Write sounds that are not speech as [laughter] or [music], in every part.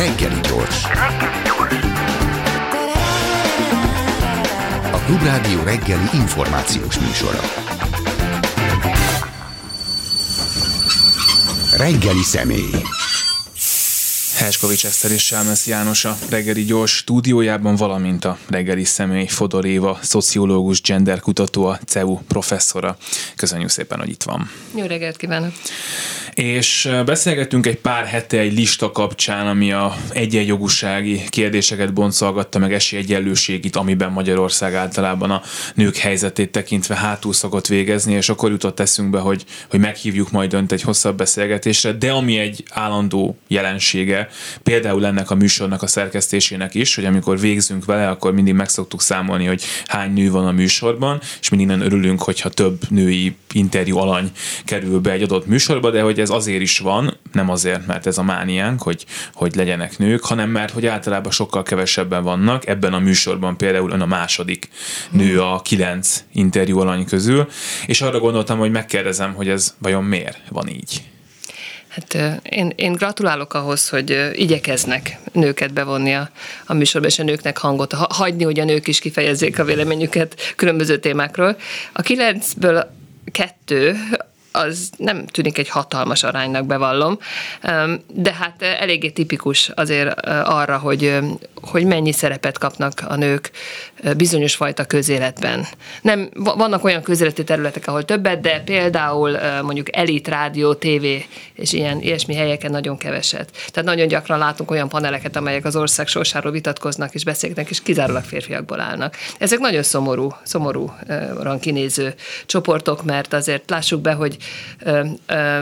Reggeli gyors. A Klubrádió reggeli információs műsora. Reggeli személy. Herskovics Eszter és Sámesz János a reggeli gyors stúdiójában, valamint a reggeli személy Fodor Éva, szociológus, genderkutató, a CEU professzora. Köszönjük szépen, hogy itt van. Jó reggelt kívánok! És beszélgettünk egy pár hete egy lista kapcsán, ami a egyenjogúsági kérdéseket boncolgatta meg esélyegyenlőségit, amiben Magyarország általában a nők helyzetét tekintve hátul szokott végezni, és akkor jutott eszünkbe, hogy, hogy meghívjuk majd önt egy hosszabb beszélgetésre, de ami egy állandó jelensége, például ennek a műsornak a szerkesztésének is, hogy amikor végzünk vele, akkor mindig meg szoktuk számolni, hogy hány nő van a műsorban, és mindig nem örülünk, hogyha több női interjú alany kerül be egy adott műsorba, de hogy ez azért is van, nem azért, mert ez a mániánk, hogy, hogy legyenek nők, hanem mert hogy általában sokkal kevesebben vannak. Ebben a műsorban például ön a második nő a kilenc interjú alany közül, és arra gondoltam, hogy megkérdezem, hogy ez vajon miért van így. Hát én, én gratulálok ahhoz, hogy igyekeznek nőket bevonni a, a műsorba, és a nőknek hangot hagyni, hogy a nők is kifejezzék a véleményüket különböző témákról. A kilencből kettő az nem tűnik egy hatalmas aránynak, bevallom, de hát eléggé tipikus azért arra, hogy, hogy mennyi szerepet kapnak a nők bizonyos fajta közéletben. Nem, vannak olyan közéleti területek, ahol többet, de például mondjuk elit, rádió, tévé és ilyen ilyesmi helyeken nagyon keveset. Tehát nagyon gyakran látunk olyan paneleket, amelyek az ország sorsáról vitatkoznak és beszélnek, és kizárólag férfiakból állnak. Ezek nagyon szomorú, szomorúan kinéző csoportok, mert azért lássuk be, hogy ö, ö,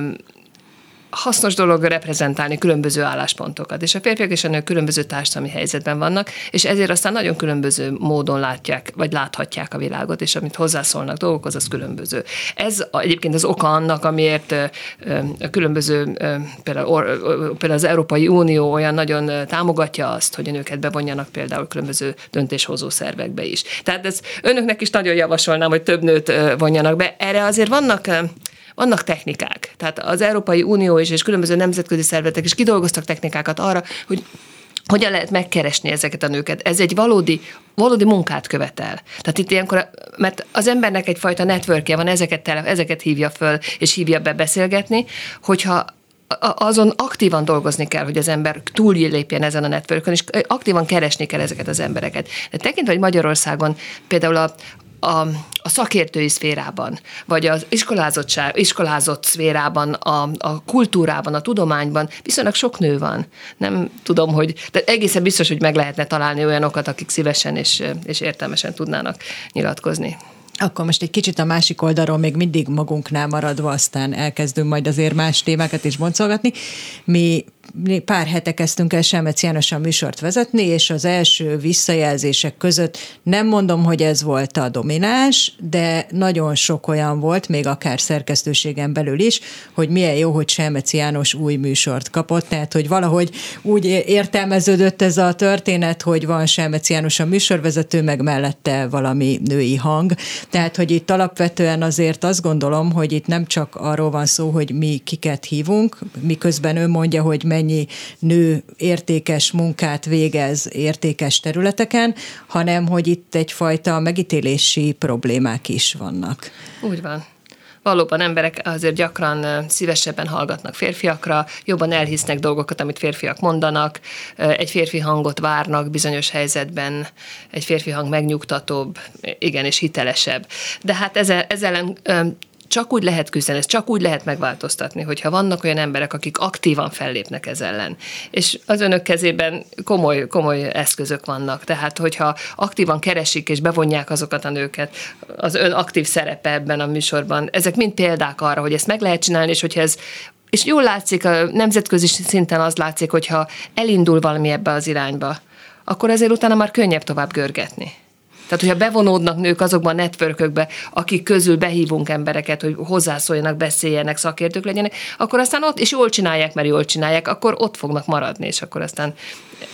hasznos dolog reprezentálni különböző álláspontokat, és a férfiak és a nők különböző társadalmi helyzetben vannak, és ezért aztán nagyon különböző módon látják, vagy láthatják a világot, és amit hozzászólnak dolgokhoz, az különböző. Ez egyébként az oka annak, amiért a különböző, például, például az Európai Unió olyan nagyon támogatja azt, hogy a nőket bevonjanak például különböző döntéshozó szervekbe is. Tehát ez önöknek is nagyon javasolnám, hogy több nőt vonjanak be. Erre azért vannak vannak technikák. Tehát az Európai Unió is és különböző nemzetközi szervezetek is kidolgoztak technikákat arra, hogy hogyan lehet megkeresni ezeket a nőket. Ez egy valódi, valódi munkát követel. Tehát itt ilyenkor, mert az embernek egyfajta networkje van, ezeket, tele, ezeket hívja föl, és hívja be beszélgetni, hogyha azon aktívan dolgozni kell, hogy az ember túllépjen ezen a networkön, és aktívan keresni kell ezeket az embereket. De tekintve, hogy Magyarországon például a, a, a szakértői szférában, vagy az iskolázott szférában, a, a kultúrában, a tudományban viszonylag sok nő van. Nem tudom, hogy, de egészen biztos, hogy meg lehetne találni olyanokat, akik szívesen és, és értelmesen tudnának nyilatkozni. Akkor most egy kicsit a másik oldalról még mindig magunknál maradva, aztán elkezdünk majd azért más témákat is boncolgatni. Mi pár hete kezdtünk el Selmec Jánosan műsort vezetni, és az első visszajelzések között nem mondom, hogy ez volt a domináns, de nagyon sok olyan volt, még akár szerkesztőségen belül is, hogy milyen jó, hogy Selmec János új műsort kapott, tehát hogy valahogy úgy értelmeződött ez a történet, hogy van Selmec János a műsorvezető, meg mellette valami női hang, tehát hogy itt alapvetően azért azt gondolom, hogy itt nem csak arról van szó, hogy mi kiket hívunk, miközben ő mondja, hogy mennyi nő értékes munkát végez értékes területeken, hanem hogy itt egyfajta megítélési problémák is vannak. Úgy van valóban emberek azért gyakran szívesebben hallgatnak férfiakra, jobban elhisznek dolgokat, amit férfiak mondanak, egy férfi hangot várnak bizonyos helyzetben, egy férfi hang megnyugtatóbb, igen, és hitelesebb. De hát ezzel, ezzel csak úgy lehet küzdeni, ezt csak úgy lehet megváltoztatni, hogyha vannak olyan emberek, akik aktívan fellépnek ez ellen. És az önök kezében komoly, komoly eszközök vannak. Tehát, hogyha aktívan keresik és bevonják azokat a nőket, az ön aktív szerepe ebben a műsorban, ezek mind példák arra, hogy ezt meg lehet csinálni, és hogyha ez és jól látszik, a nemzetközi szinten az látszik, hogyha elindul valami ebbe az irányba, akkor azért utána már könnyebb tovább görgetni. Tehát, hogyha bevonódnak nők azokban a networkökbe, akik közül behívunk embereket, hogy hozzászóljanak, beszéljenek, szakértők legyenek, akkor aztán ott, és jól csinálják, mert jól csinálják, akkor ott fognak maradni, és akkor aztán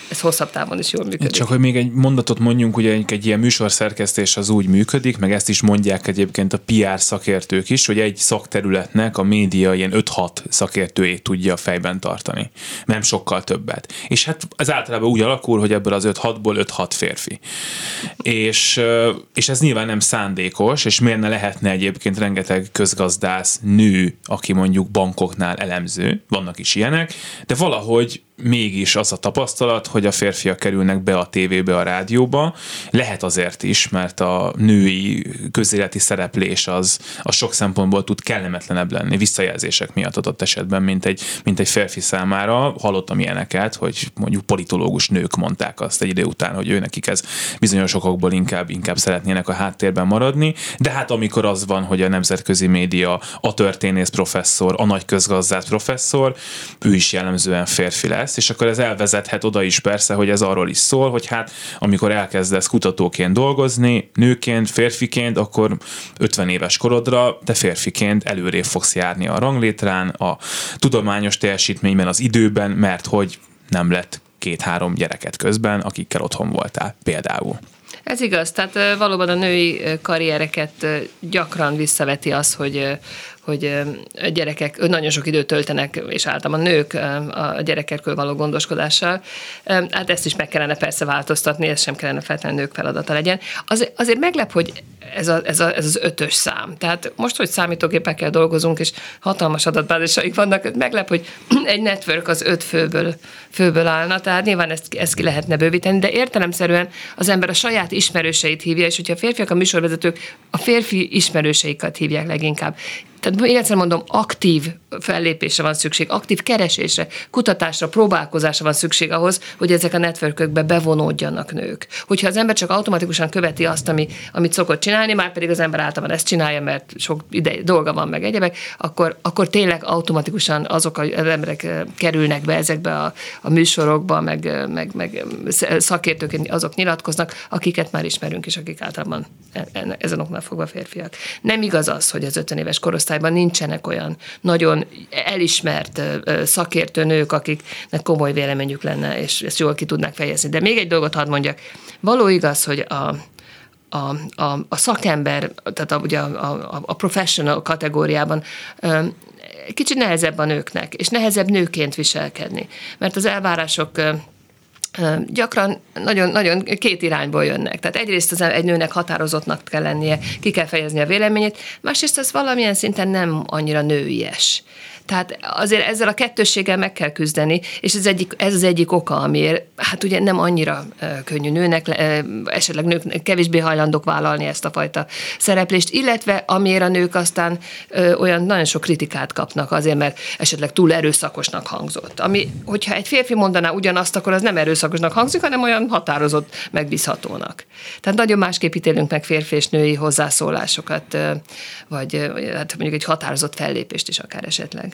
ez hosszabb távon is jól működik. Csak hogy még egy mondatot mondjunk, ugye egy, egy ilyen műsorszerkesztés az úgy működik, meg ezt is mondják egyébként a PR szakértők is, hogy egy szakterületnek a média ilyen 5-6 szakértőjét tudja fejben tartani. Nem sokkal többet. És hát ez általában úgy alakul, hogy ebből az 5-6-ból 5-6 férfi. És, és ez nyilván nem szándékos, és miért ne lehetne egyébként rengeteg közgazdász nő, aki mondjuk bankoknál elemző, vannak is ilyenek, de valahogy mégis az a tapasztalat, hogy a férfiak kerülnek be a tévébe, a rádióba. Lehet azért is, mert a női közéleti szereplés az, az sok szempontból tud kellemetlenebb lenni, visszajelzések miatt adott esetben, mint egy, mint egy férfi számára. Hallottam ilyeneket, hogy mondjuk politológus nők mondták azt egy idő után, hogy ő nekik ez bizonyos okokból inkább, inkább szeretnének a háttérben maradni, de hát amikor az van, hogy a nemzetközi média, a történész professzor, a nagy közgazdász professzor, ő is jellemzően férfi lesz, lesz, és akkor ez elvezethet oda is persze, hogy ez arról is szól, hogy hát amikor elkezdesz kutatóként dolgozni, nőként, férfiként, akkor 50 éves korodra te férfiként előrébb fogsz járni a ranglétrán, a tudományos teljesítményben, az időben, mert hogy nem lett két-három gyereket közben, akikkel otthon voltál például. Ez igaz, tehát valóban a női karriereket gyakran visszaveti az, hogy hogy a gyerekek nagyon sok időt töltenek, és általában nők a gyerekekről való gondoskodással. Hát ezt is meg kellene persze változtatni, ez sem kellene feltétlenül nők feladata legyen. Az, azért meglep, hogy ez, a, ez, a, ez az ötös szám. Tehát most, hogy számítógépekkel dolgozunk, és hatalmas adatbázisaik vannak, meglep, hogy [clears throat] egy network az öt főből, főből állna, tehát nyilván ezt, ezt ki lehetne bővíteni, de értelemszerűen az ember a saját ismerőseit hívja, és hogyha a férfiak a műsorvezetők a férfi ismerőseikat hívják leginkább. Tehát még egyszer mondom, aktív fellépésre van szükség, aktív keresésre, kutatásra, próbálkozásra van szükség ahhoz, hogy ezek a networkökbe bevonódjanak nők. Hogyha az ember csak automatikusan követi azt, ami, amit szokott csinálni, már pedig az ember általában ezt csinálja, mert sok ide, dolga van meg egyebek, akkor, akkor tényleg automatikusan azok az emberek kerülnek be ezekbe a, a műsorokba, meg, meg, meg szakértők azok nyilatkoznak, akiket már ismerünk, és akik általában e, e, ezen oknál fogva férfiak. Nem igaz az, hogy az 50 éves korosztályban nincsenek olyan nagyon elismert szakértő nők, akiknek komoly véleményük lenne, és ezt jól ki tudnak fejezni. De még egy dolgot hadd mondjak. Való igaz, hogy a, a, a, a szakember, tehát a, ugye a, a, a professional kategóriában kicsit nehezebb a nőknek, és nehezebb nőként viselkedni, mert az elvárások gyakran nagyon, nagyon két irányból jönnek. Tehát egyrészt az egy nőnek határozottnak kell lennie, ki kell fejezni a véleményét, másrészt az valamilyen szinten nem annyira nőies. Tehát azért ezzel a kettősséggel meg kell küzdeni, és ez, egyik, ez az egyik oka, amiért hát ugye nem annyira könnyű nőnek, esetleg nők kevésbé hajlandók vállalni ezt a fajta szereplést, illetve amiért a nők aztán olyan nagyon sok kritikát kapnak azért, mert esetleg túl erőszakosnak hangzott. Ami, hogyha egy férfi mondaná ugyanazt, akkor az nem erőszakosnak hangzik, hanem olyan határozott, megbízhatónak. Tehát nagyon másképp ítélünk meg férfi és női hozzászólásokat, vagy hát mondjuk egy határozott fellépést is akár esetleg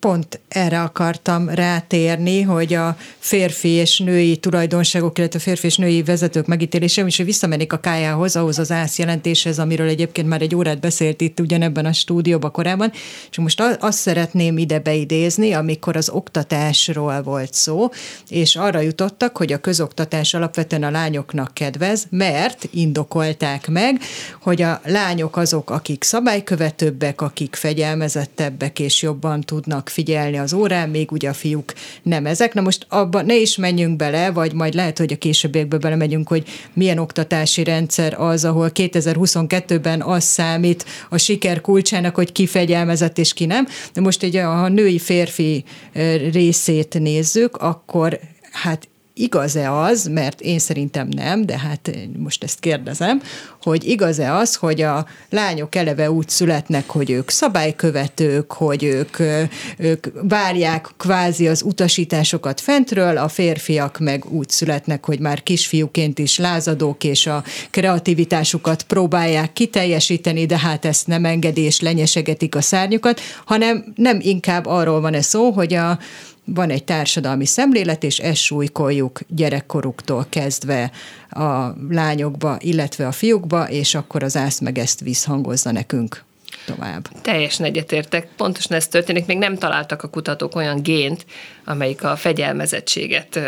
pont erre akartam rátérni, hogy a férfi és női tulajdonságok, illetve férfi és női vezetők megítélése, és hogy visszamennék a kájához, ahhoz az ász jelentéshez, amiről egyébként már egy órát beszélt itt ugyanebben a stúdióban korábban, és most azt szeretném ide beidézni, amikor az oktatásról volt szó, és arra jutottak, hogy a közoktatás alapvetően a lányoknak kedvez, mert indokolták meg, hogy a lányok azok, akik szabálykövetőbbek, akik fegyelmezettebbek és jobban tudnak figyelni az órán, még ugye a fiúk nem ezek. Na most abba ne is menjünk bele, vagy majd lehet, hogy a későbbiekbe belemegyünk, hogy milyen oktatási rendszer az, ahol 2022-ben az számít a siker kulcsának, hogy ki fegyelmezett és ki nem. De most egy a női-férfi részét nézzük, akkor hát igaz-e az, mert én szerintem nem, de hát most ezt kérdezem, hogy igaz-e az, hogy a lányok eleve úgy születnek, hogy ők szabálykövetők, hogy ők, ők várják kvázi az utasításokat fentről, a férfiak meg úgy születnek, hogy már kisfiúként is lázadók, és a kreativitásukat próbálják kiteljesíteni, de hát ezt nem engedi, és lenyesegetik a szárnyukat, hanem nem inkább arról van ez szó, hogy a van egy társadalmi szemlélet, és ezt súlykoljuk gyerekkoruktól kezdve a lányokba, illetve a fiúkba, és akkor az ász meg ezt visszhangozza nekünk tovább. Teljesen egyetértek. Pontosan ez történik. Még nem találtak a kutatók olyan gént, amelyik a fegyelmezettséget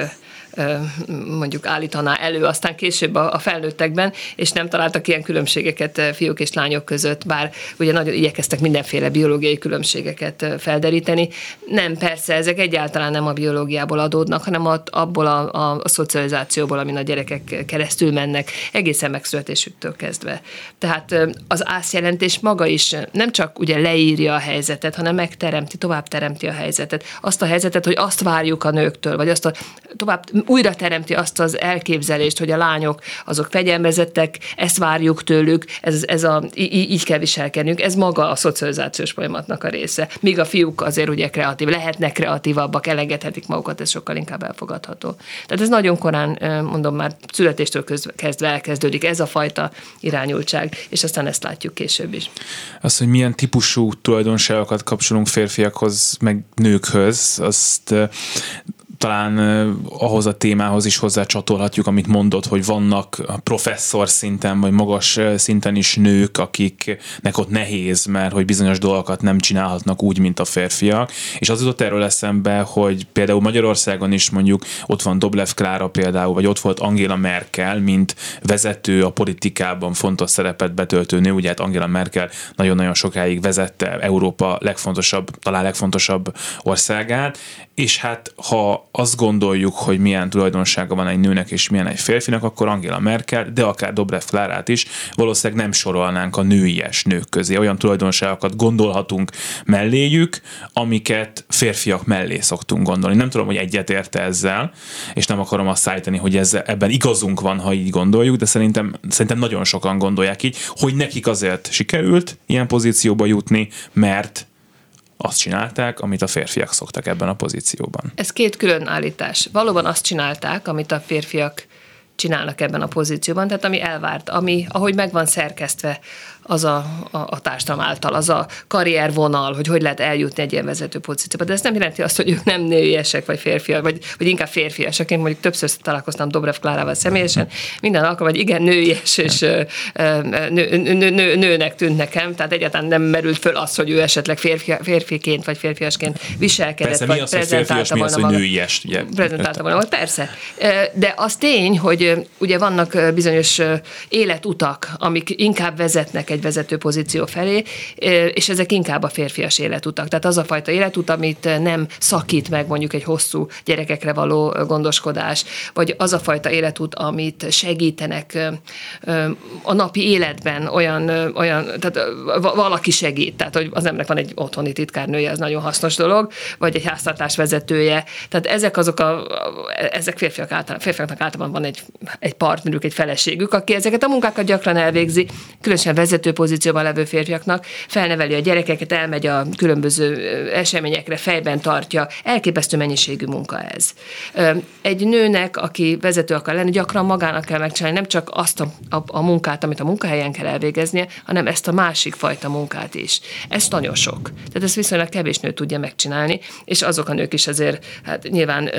mondjuk állítaná elő, aztán később a, felnőttekben, és nem találtak ilyen különbségeket fiúk és lányok között, bár ugye nagyon igyekeztek mindenféle biológiai különbségeket felderíteni. Nem, persze, ezek egyáltalán nem a biológiából adódnak, hanem abból a, a, a szocializációból, amin a gyerekek keresztül mennek, egészen megszületésüktől kezdve. Tehát az ászjelentés maga is nem csak ugye leírja a helyzetet, hanem megteremti, tovább teremti a helyzetet. Azt a helyzetet, hogy azt várjuk a nőktől, vagy azt a tovább újra teremti azt az elképzelést, hogy a lányok azok fegyelmezettek, ezt várjuk tőlük, ez, ez a, így, így kell viselkednünk, ez maga a szocializációs folyamatnak a része. Míg a fiúk azért ugye kreatív, lehetnek kreatívabbak, elengedhetik magukat, ez sokkal inkább elfogadható. Tehát ez nagyon korán, mondom már, születéstől kezdve elkezdődik ez a fajta irányultság, és aztán ezt látjuk később is. Az, hogy milyen típusú tulajdonságokat kapcsolunk férfiakhoz, meg nőkhöz, azt talán ahhoz a témához is hozzácsatolhatjuk, amit mondott, hogy vannak professzor szinten, vagy magas szinten is nők, akiknek ott nehéz, mert hogy bizonyos dolgokat nem csinálhatnak úgy, mint a férfiak. És az jutott erről eszembe, hogy például Magyarországon is mondjuk ott van Doblev Klára például, vagy ott volt Angela Merkel, mint vezető a politikában fontos szerepet betöltő nő. Ugye hát Angela Merkel nagyon-nagyon sokáig vezette Európa legfontosabb, talán legfontosabb országát, és hát ha azt gondoljuk, hogy milyen tulajdonsága van egy nőnek és milyen egy férfinak, akkor Angela Merkel, de akár Dobrev Klárát is valószínűleg nem sorolnánk a nőies nők közé. Olyan tulajdonságokat gondolhatunk melléjük, amiket férfiak mellé szoktunk gondolni. Nem tudom, hogy egyet érte ezzel, és nem akarom azt szállítani, hogy ez, ebben igazunk van, ha így gondoljuk, de szerintem, szerintem nagyon sokan gondolják így, hogy nekik azért sikerült ilyen pozícióba jutni, mert azt csinálták, amit a férfiak szoktak ebben a pozícióban. Ez két külön állítás. Valóban azt csinálták, amit a férfiak csinálnak ebben a pozícióban, tehát ami elvárt, ami, ahogy meg van szerkesztve az a, a, a társadalom által, az a karriervonal, hogy hogy lehet eljutni egy ilyen vezető pozícióba. De ez nem jelenti azt, hogy ők nem nőiesek, vagy férfiak, vagy, vagy inkább férfiasak. Én mondjuk többször találkoztam Dobrev Klárával személyesen, minden alkalom, hogy igen, nőies és nő, nő, nő, nőnek tűnt nekem, tehát egyáltalán nem merült föl az, hogy ő esetleg férfi, férfiként vagy férfiasként viselkedett, persze, vagy az, prezentálta volna az, hogy nőies, ugye? Prezentálta volna, persze. De az tény, hogy ugye vannak bizonyos életutak, amik inkább vezetnek egy vezető pozíció felé, és ezek inkább a férfias életutak. Tehát az a fajta életut, amit nem szakít meg mondjuk egy hosszú gyerekekre való gondoskodás, vagy az a fajta életút, amit segítenek a napi életben olyan, olyan tehát valaki segít, tehát hogy az embernek van egy otthoni titkárnője, az nagyon hasznos dolog, vagy egy háztartás vezetője. Tehát ezek azok a, ezek férfiak általán, férfiaknak általában van egy, egy partnerük, egy feleségük, aki ezeket a munkákat gyakran elvégzi, különösen vezető vezető pozícióban levő férfiaknak, felneveli a gyerekeket, elmegy a különböző eseményekre, fejben tartja, elképesztő mennyiségű munka ez. Egy nőnek, aki vezető akar lenni, gyakran magának kell megcsinálni nem csak azt a, a, a munkát, amit a munkahelyen kell elvégeznie, hanem ezt a másik fajta munkát is. Ez nagyon sok. Tehát ezt viszonylag kevés nő tudja megcsinálni, és azok a nők is azért, hát nyilván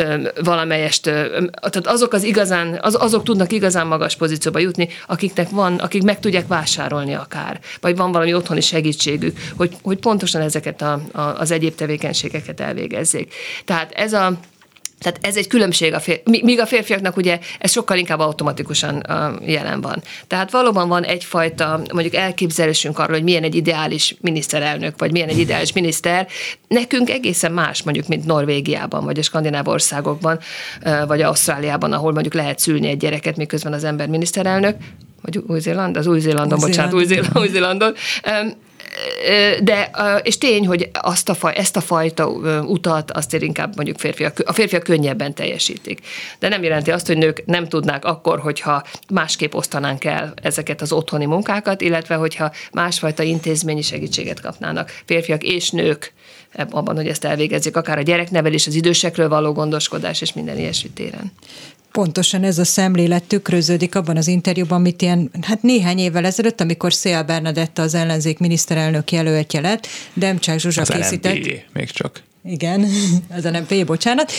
valamelyest, tehát azok az igazán, az, azok tudnak igazán magas pozícióba jutni, akiknek van, akik meg tudják vásárolni a akár, vagy van valami otthoni segítségük, hogy, hogy pontosan ezeket a, a, az egyéb tevékenységeket elvégezzék. Tehát ez a tehát ez egy különbség, a fér, míg a férfiaknak ugye ez sokkal inkább automatikusan jelen van. Tehát valóban van egyfajta mondjuk elképzelésünk arról, hogy milyen egy ideális miniszterelnök, vagy milyen egy ideális miniszter. Nekünk egészen más mondjuk, mint Norvégiában, vagy a skandináv országokban, vagy Ausztráliában, ahol mondjuk lehet szülni egy gyereket, miközben az ember miniszterelnök vagy Új-Zéland, az Új-Zélandon, Új bocsánat, Új-Zélandon. Új-Zélandon. De, és tény, hogy azt a faj, ezt a fajta utat azt inkább mondjuk férfiak, a férfiak könnyebben teljesítik. De nem jelenti azt, hogy nők nem tudnák akkor, hogyha másképp osztanánk el ezeket az otthoni munkákat, illetve hogyha másfajta intézményi segítséget kapnának férfiak és nők abban, hogy ezt elvégezzék, akár a gyereknevelés, az idősekről való gondoskodás és minden ilyesmi téren. Pontosan ez a szemlélet tükröződik abban az interjúban, amit ilyen, hát néhány évvel ezelőtt, amikor Szél Bernadetta az ellenzék miniszterelnök jelöltje lett, Demcsák Zsuzsa az készített. LMP, még csak. Igen, [laughs] ez a nem P, bocsánat,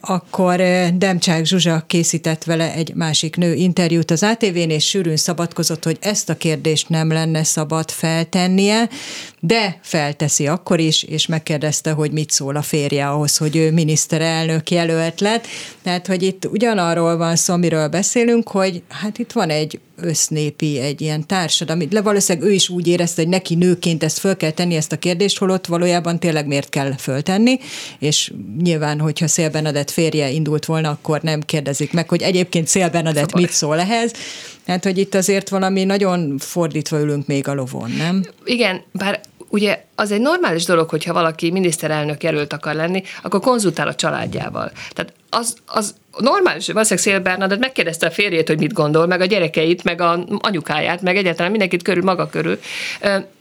akkor Demcsák Zsuzsa készített vele egy másik nő interjút az ATV-n, és sűrűn szabadkozott, hogy ezt a kérdést nem lenne szabad feltennie, de felteszi akkor is, és megkérdezte, hogy mit szól a férje ahhoz, hogy ő miniszterelnök jelölt lett. Tehát, hogy itt ugyanarról van szó, amiről beszélünk, hogy hát itt van egy össznépi, egy ilyen társadalmi, le valószínűleg ő is úgy érezte, hogy neki nőként ezt föl kell tenni ezt a kérdést, holott valójában tényleg miért kell föltenni, és nyilván, hogyha Szél Benedett férje indult volna, akkor nem kérdezik meg, hogy egyébként Szél Benedett Szabad. mit szól ehhez. Tehát, hogy itt azért valami nagyon fordítva ülünk még a lovon, nem? Igen, bár ugye az egy normális dolog, hogyha valaki miniszterelnök jelölt akar lenni, akkor konzultál a családjával. Tehát az, az normális, valószínűleg Szél Bernadett megkérdezte a férjét, hogy mit gondol, meg a gyerekeit, meg a anyukáját, meg egyáltalán mindenkit körül, maga körül.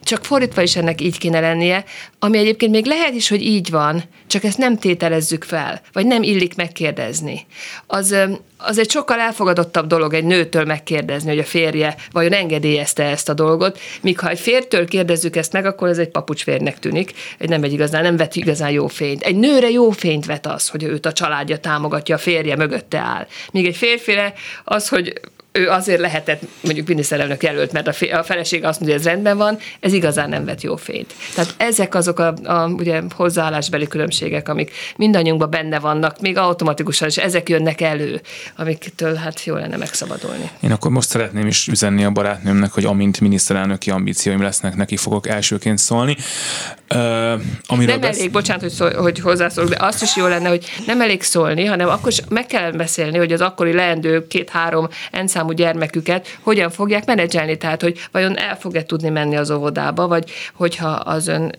Csak fordítva is ennek így kéne lennie, ami egyébként még lehet is, hogy így van, csak ezt nem tételezzük fel, vagy nem illik megkérdezni. Az, az egy sokkal elfogadottabb dolog egy nőtől megkérdezni, hogy a férje vajon engedélyezte ezt a dolgot, míg ha egy fértől kérdezzük ezt meg, akkor ez egy papucsférnek tűnik, egy nem egy igazán, nem vet igazán jó fényt. Egy nőre jó fényt vet az, hogy őt a családja támogatja, a férje mögötte áll. Míg egy férfire az, hogy ő azért lehetett mondjuk miniszterelnök jelölt, mert a, a feleség azt mondja, hogy ez rendben van, ez igazán nem vett jó fényt. Tehát ezek azok a, a ugye, hozzáállásbeli különbségek, amik mindannyiunkban benne vannak, még automatikusan, és ezek jönnek elő, amiktől hát jó lenne megszabadulni. Én akkor most szeretném is üzenni a barátnőmnek, hogy amint miniszterelnöki ambícióim lesznek, neki fogok elsőként szólni. Uh, amiről nem besz... elég, bocsánat, hogy, szól, hogy hozzászólok, de azt is jó lenne, hogy nem elég szólni, hanem akkor is meg kell beszélni, hogy az akkori leendő két-három számú gyermeküket hogyan fogják menedzselni, tehát hogy vajon el fog-e tudni menni az óvodába, vagy hogyha az ön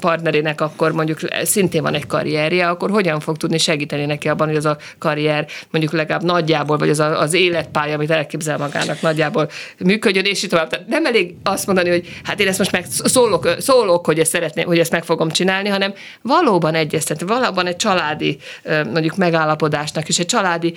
partnerének akkor mondjuk szintén van egy karrierje, akkor hogyan fog tudni segíteni neki abban, hogy az a karrier mondjuk legalább nagyjából, vagy az a, az életpálya, amit elképzel magának nagyjából működjön, és így tovább. Tehát nem elég azt mondani, hogy hát én ezt most meg szólok, szólok hogy ezt szeretném, hogy ezt meg fogom csinálni, hanem valóban egyeztetni, valóban egy családi mondjuk megállapodásnak és egy családi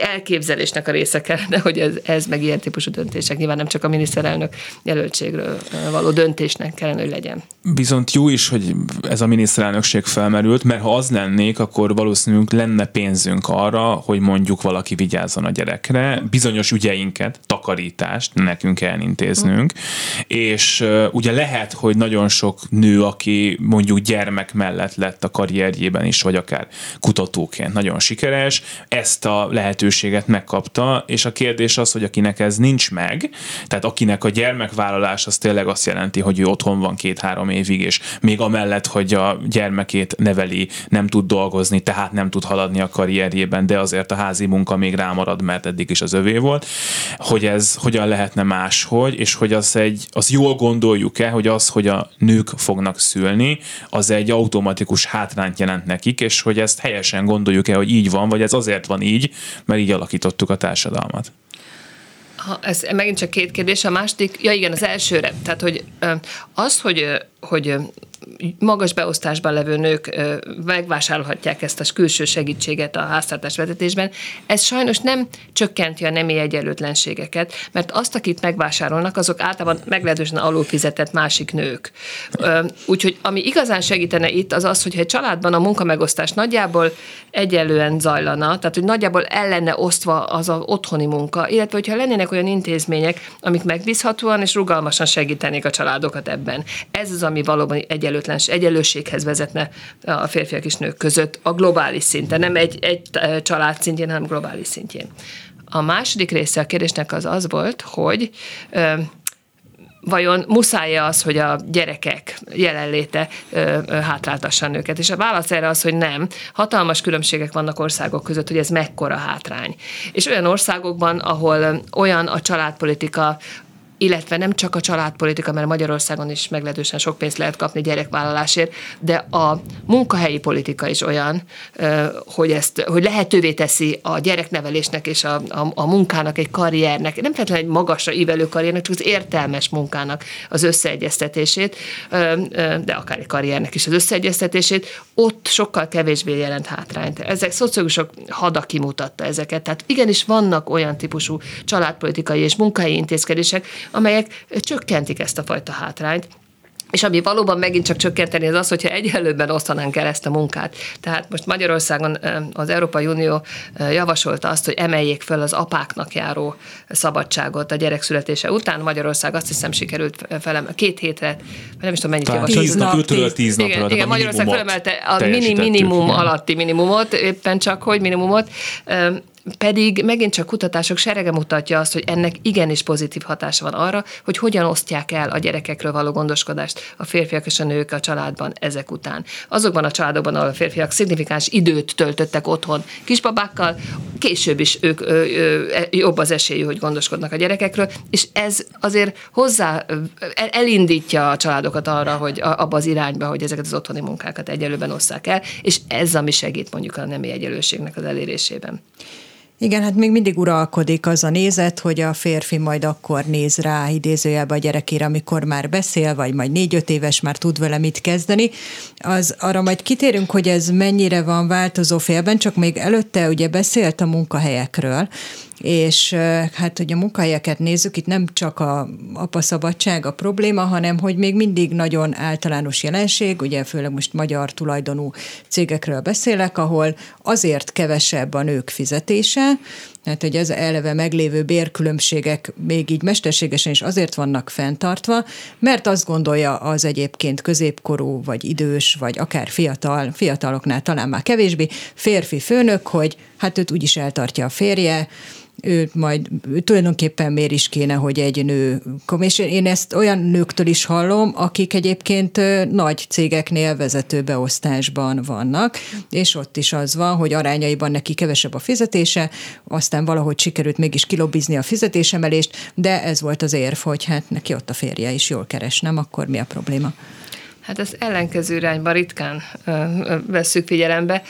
elképzelésnek a része kellene, hogy ez, ez meg ilyen típusú döntések nyilván nem csak a miniszterelnök jelöltségről való döntésnek kellene, hogy legyen. Viszont jó is, hogy ez a miniszterelnökség felmerült, mert ha az lennék, akkor valószínűleg lenne pénzünk arra, hogy mondjuk valaki vigyázzon a gyerekre, bizonyos ügyeinket, takarítást nekünk elintéznünk, mm. és ugye lehet, hogy nagyon sok nő, aki mondjuk gyermek mellett lett a karrierjében is, vagy akár kutatóként nagyon sikeres, ezt a lehetőséget megkapta, és a kérdés az, hogy akinek ez nincs meg, tehát akinek a gyermekvállalás az tényleg azt jelenti, hogy ő otthon van két-három évig, és még amellett, hogy a gyermekét neveli, nem tud dolgozni, tehát nem tud haladni a karrierjében, de azért a házi munka még rámarad, mert eddig is az övé volt, hogy ez hogyan lehetne máshogy, és hogy az egy, az jól gondoljuk-e, hogy az, hogy a nők fognak szülni, az egy automatikus hátrányt jelent nekik, és hogy ezt helyesen gondoljuk-e, hogy így van, vagy ez azért van így, mert így alakítottuk a társadalmat. Ha, ez megint csak két kérdés. A második, ja igen, az elsőre. Tehát, hogy az, hogy, hogy magas beosztásban levő nők megvásárolhatják ezt a külső segítséget a háztartás vezetésben, ez sajnos nem csökkenti a nemi egyenlőtlenségeket, mert azt, akit megvásárolnak, azok általában meglehetősen alulfizetett másik nők. Úgyhogy ami igazán segítene itt, az az, hogyha egy családban a munkamegosztás nagyjából egyenlően zajlana, tehát hogy nagyjából el lenne osztva az a otthoni munka, illetve hogyha lennének olyan intézmények, amik megbízhatóan és rugalmasan segítenék a családokat ebben. Ez az, ami valóban egy egyenlőtlens, egyenlőséghez vezetne a férfiak és nők között a globális szinten, nem egy, egy család szintjén, hanem globális szintjén. A második része a kérdésnek az az volt, hogy vajon muszáj az, hogy a gyerekek jelenléte ö, ö, hátráltassa a nőket? És a válasz erre az, hogy nem. Hatalmas különbségek vannak országok között, hogy ez mekkora hátrány. És olyan országokban, ahol olyan a családpolitika, illetve nem csak a családpolitika, mert Magyarországon is meglehetősen sok pénzt lehet kapni gyerekvállalásért, de a munkahelyi politika is olyan, hogy ezt, hogy lehetővé teszi a gyereknevelésnek és a, a, a munkának egy karriernek, nem feltétlenül egy magasra ívelő karriernek, csak az értelmes munkának az összeegyeztetését, de akár egy karriernek is az összeegyeztetését, ott sokkal kevésbé jelent hátrányt. Ezek szociológusok hada kimutatta ezeket. Tehát igenis vannak olyan típusú családpolitikai és munkahelyi intézkedések, amelyek csökkentik ezt a fajta hátrányt, és ami valóban megint csak csökkenteni, az az, hogyha egyenlőben osztanánk el ezt a munkát. Tehát most Magyarországon az Európai Unió javasolta azt, hogy emeljék föl az apáknak járó szabadságot a gyerek születése után. Magyarország azt hiszem sikerült felem két hétre, nem is tudom mennyit javasolt. Tíz nap, tíz, tíz napra. Igen, igen Magyarország felemelte a mini minimum alatti minimumot, éppen csak hogy minimumot, pedig megint csak kutatások serege mutatja azt, hogy ennek igenis pozitív hatása van arra, hogy hogyan osztják el a gyerekekről való gondoskodást a férfiak és a nők a családban ezek után. Azokban a családokban, ahol a férfiak szignifikáns időt töltöttek otthon kisbabákkal, később is ők ö, ö, e, jobb az esélyű, hogy gondoskodnak a gyerekekről, és ez azért hozzá elindítja a családokat arra, hogy abba az irányba, hogy ezeket az otthoni munkákat egyelőben osszák el, és ez ami segít mondjuk a nemi egyenlőségnek az elérésében. Igen, hát még mindig uralkodik az a nézet, hogy a férfi majd akkor néz rá idézőjelbe a gyerekére, amikor már beszél, vagy majd négy-öt éves már tud vele mit kezdeni. Az arra majd kitérünk, hogy ez mennyire van változó félben, csak még előtte ugye beszélt a munkahelyekről, és hát, hogy a munkahelyeket nézzük, itt nem csak a apaszabadság a probléma, hanem hogy még mindig nagyon általános jelenség, ugye főleg most magyar tulajdonú cégekről beszélek, ahol azért kevesebb a nők fizetése, tehát, hogy ez eleve meglévő bérkülönbségek még így mesterségesen is azért vannak fenntartva, mert azt gondolja az egyébként középkorú, vagy idős, vagy akár fiatal, fiataloknál talán már kevésbé, férfi főnök, hogy hát őt úgyis eltartja a férje, őt majd tulajdonképpen miért is kéne, hogy egy nő, és én ezt olyan nőktől is hallom, akik egyébként nagy cégeknél vezetőbeosztásban vannak, és ott is az van, hogy arányaiban neki kevesebb a fizetése, aztán valahogy sikerült mégis kilobbizni a fizetésemelést, de ez volt az érv, hogy hát neki ott a férje is jól keres, nem? Akkor mi a probléma? Hát ezt ellenkező irányba ritkán vesszük figyelembe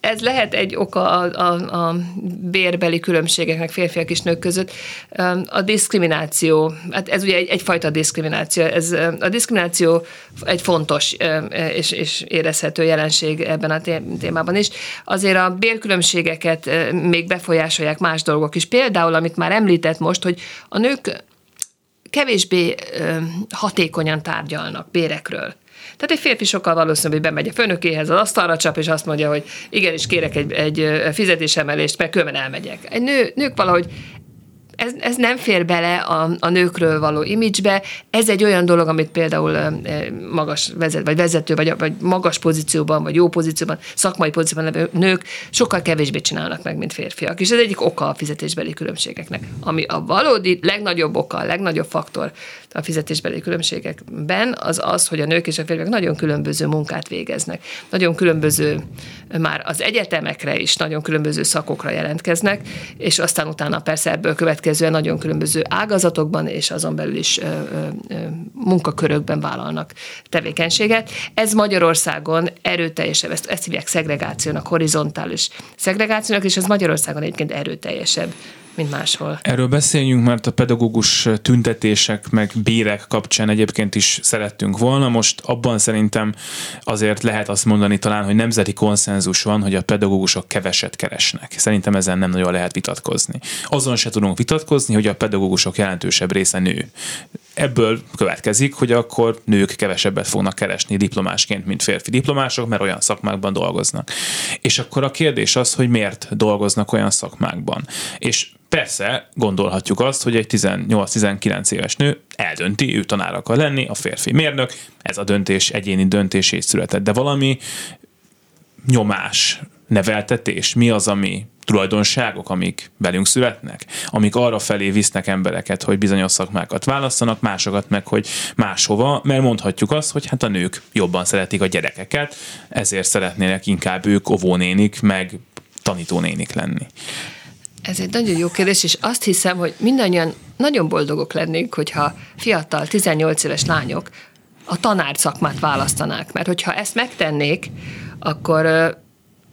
ez lehet egy oka a, a, a bérbeli különbségeknek férfiak és nők között. A diszkrimináció, hát ez ugye egy, egyfajta diszkrimináció. Ez, a diszkrimináció egy fontos és, és érezhető jelenség ebben a témában is. Azért a bérkülönbségeket még befolyásolják más dolgok is. Például, amit már említett most, hogy a nők kevésbé hatékonyan tárgyalnak bérekről. Tehát egy férfi sokkal valószínűbb, hogy bemegy a főnökéhez, az asztalra csap, és azt mondja, hogy igenis kérek egy, egy fizetésemelést, mert különben elmegyek. Egy nő, nők valahogy ez, ez nem fér bele a, a nőkről való imidzsbe. Ez egy olyan dolog, amit például magas vezet, vagy vezető, vagy, vagy magas pozícióban, vagy jó pozícióban, szakmai pozícióban levő nők sokkal kevésbé csinálnak meg, mint férfiak. És ez egyik oka a fizetésbeli különbségeknek. Ami a valódi legnagyobb oka, a legnagyobb faktor a fizetésbeli különbségekben, az az, hogy a nők és a férfiak nagyon különböző munkát végeznek. Nagyon különböző, már az egyetemekre is nagyon különböző szakokra jelentkeznek, és aztán utána persze ebből következően nagyon különböző ágazatokban és azon belül is munkakörökben vállalnak tevékenységet. Ez Magyarországon erőteljesebb, ezt, ezt hívják szegregációnak, horizontális szegregációnak, és ez Magyarországon egyébként erőteljesebb mint máshol. Erről beszéljünk, mert a pedagógus tüntetések meg bérek kapcsán egyébként is szerettünk volna. Most abban szerintem azért lehet azt mondani talán, hogy nemzeti konszenzus van, hogy a pedagógusok keveset keresnek. Szerintem ezen nem nagyon lehet vitatkozni. Azon se tudunk vitatkozni, hogy a pedagógusok jelentősebb része nő ebből következik, hogy akkor nők kevesebbet fognak keresni diplomásként, mint férfi diplomások, mert olyan szakmákban dolgoznak. És akkor a kérdés az, hogy miért dolgoznak olyan szakmákban. És Persze gondolhatjuk azt, hogy egy 18-19 éves nő eldönti, ő tanár akar lenni, a férfi mérnök, ez a döntés egyéni döntését született, de valami nyomás, neveltetés, mi az, ami tulajdonságok, amik velünk születnek, amik arra felé visznek embereket, hogy bizonyos szakmákat választanak, másokat meg, hogy máshova, mert mondhatjuk azt, hogy hát a nők jobban szeretik a gyerekeket, ezért szeretnének inkább ők óvónénik, meg tanítónénik lenni. Ez egy nagyon jó kérdés, és azt hiszem, hogy mindannyian nagyon boldogok lennénk, hogyha fiatal, 18 éves lányok a tanár szakmát választanák, mert hogyha ezt megtennék, akkor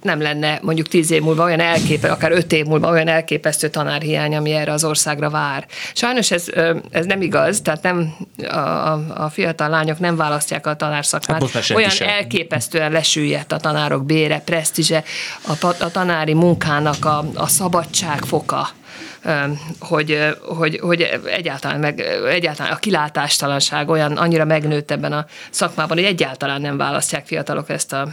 nem lenne mondjuk tíz év múlva olyan elképesztő, akár öt év múlva olyan elképesztő tanárhiány, ami erre az országra vár. Sajnos ez, ez nem igaz, tehát nem a, a fiatal lányok nem választják a tanárszakmát. Hát olyan sem. elképesztően lesüllyedt a tanárok bére, presztízse, a, a tanári munkának a, a szabadság foka hogy, hogy, hogy egyáltalán, meg, egyáltalán a kilátástalanság olyan annyira megnőtt ebben a szakmában, hogy egyáltalán nem választják fiatalok ezt, a,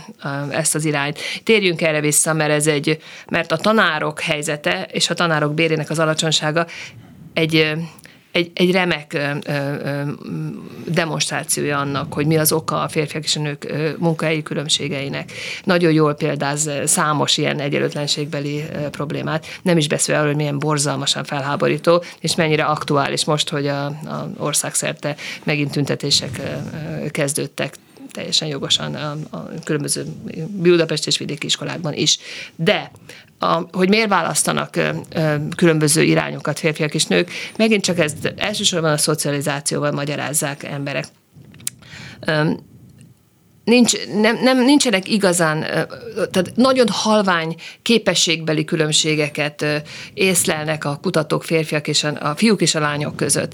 ezt az irányt. Térjünk erre vissza, mert ez egy, mert a tanárok helyzete és a tanárok bérének az alacsonysága egy egy, egy remek ö, ö, demonstrációja annak, hogy mi az oka a férfiak és a nők ö, munkahelyi különbségeinek. Nagyon jól példáz számos ilyen egyenlőtlenségbeli ö, problémát, nem is beszél arról, hogy milyen borzalmasan felháborító, és mennyire aktuális most, hogy a, a országszerte megint tüntetések kezdődtek teljesen jogosan a, a különböző Budapest és vidéki iskolákban is. De a, hogy miért választanak ö, ö, különböző irányokat férfiak és nők, megint csak ezt elsősorban a szocializációval magyarázzák emberek. Ö, nincs, nem, nem, nincsenek igazán, tehát nagyon halvány képességbeli különbségeket észlelnek a kutatók férfiak és a, a fiúk és a lányok között.